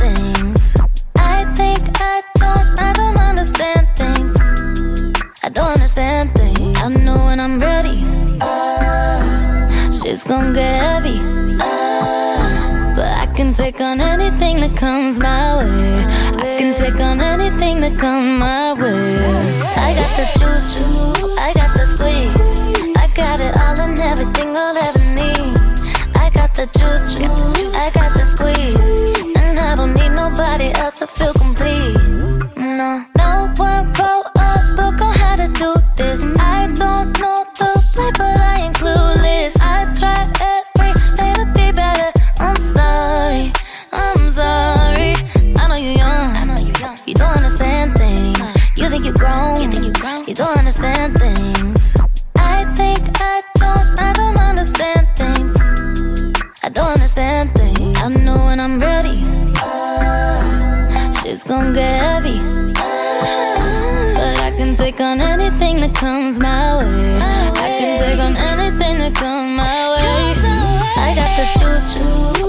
Things. I think I don't, I don't understand things. I don't understand things. I know when I'm ready. Uh, shit's gonna get heavy. Uh, but I can take on anything that comes my way. I can take on anything that comes my way. I got the juice, feel complete. No, no one wrote a book on how to do this. I don't know the way, but I ain't clueless. I try every day to be better. I'm sorry, I'm sorry. I know you're young. I know you're young. You don't understand things. You think you're grown. You think you're grown. You don't understand things. Shit's gonna get heavy. But I can take on anything that comes my way. I can take on anything that comes my way. I got the juice,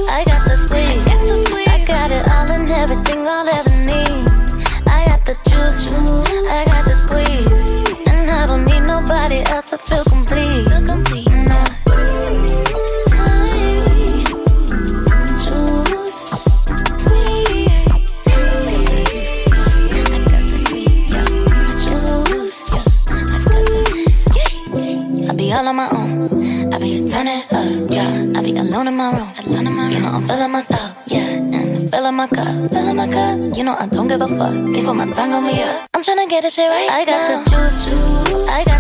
all on my own. I be turning up, yeah. I be alone in my room. You know I'm feeling myself, yeah. And I'm feeling my cup, feeling my cup. You know I don't give a fuck. Before my tongue on me up, I'm tryna get this shit right. I got the juice, I got the squeeze. I got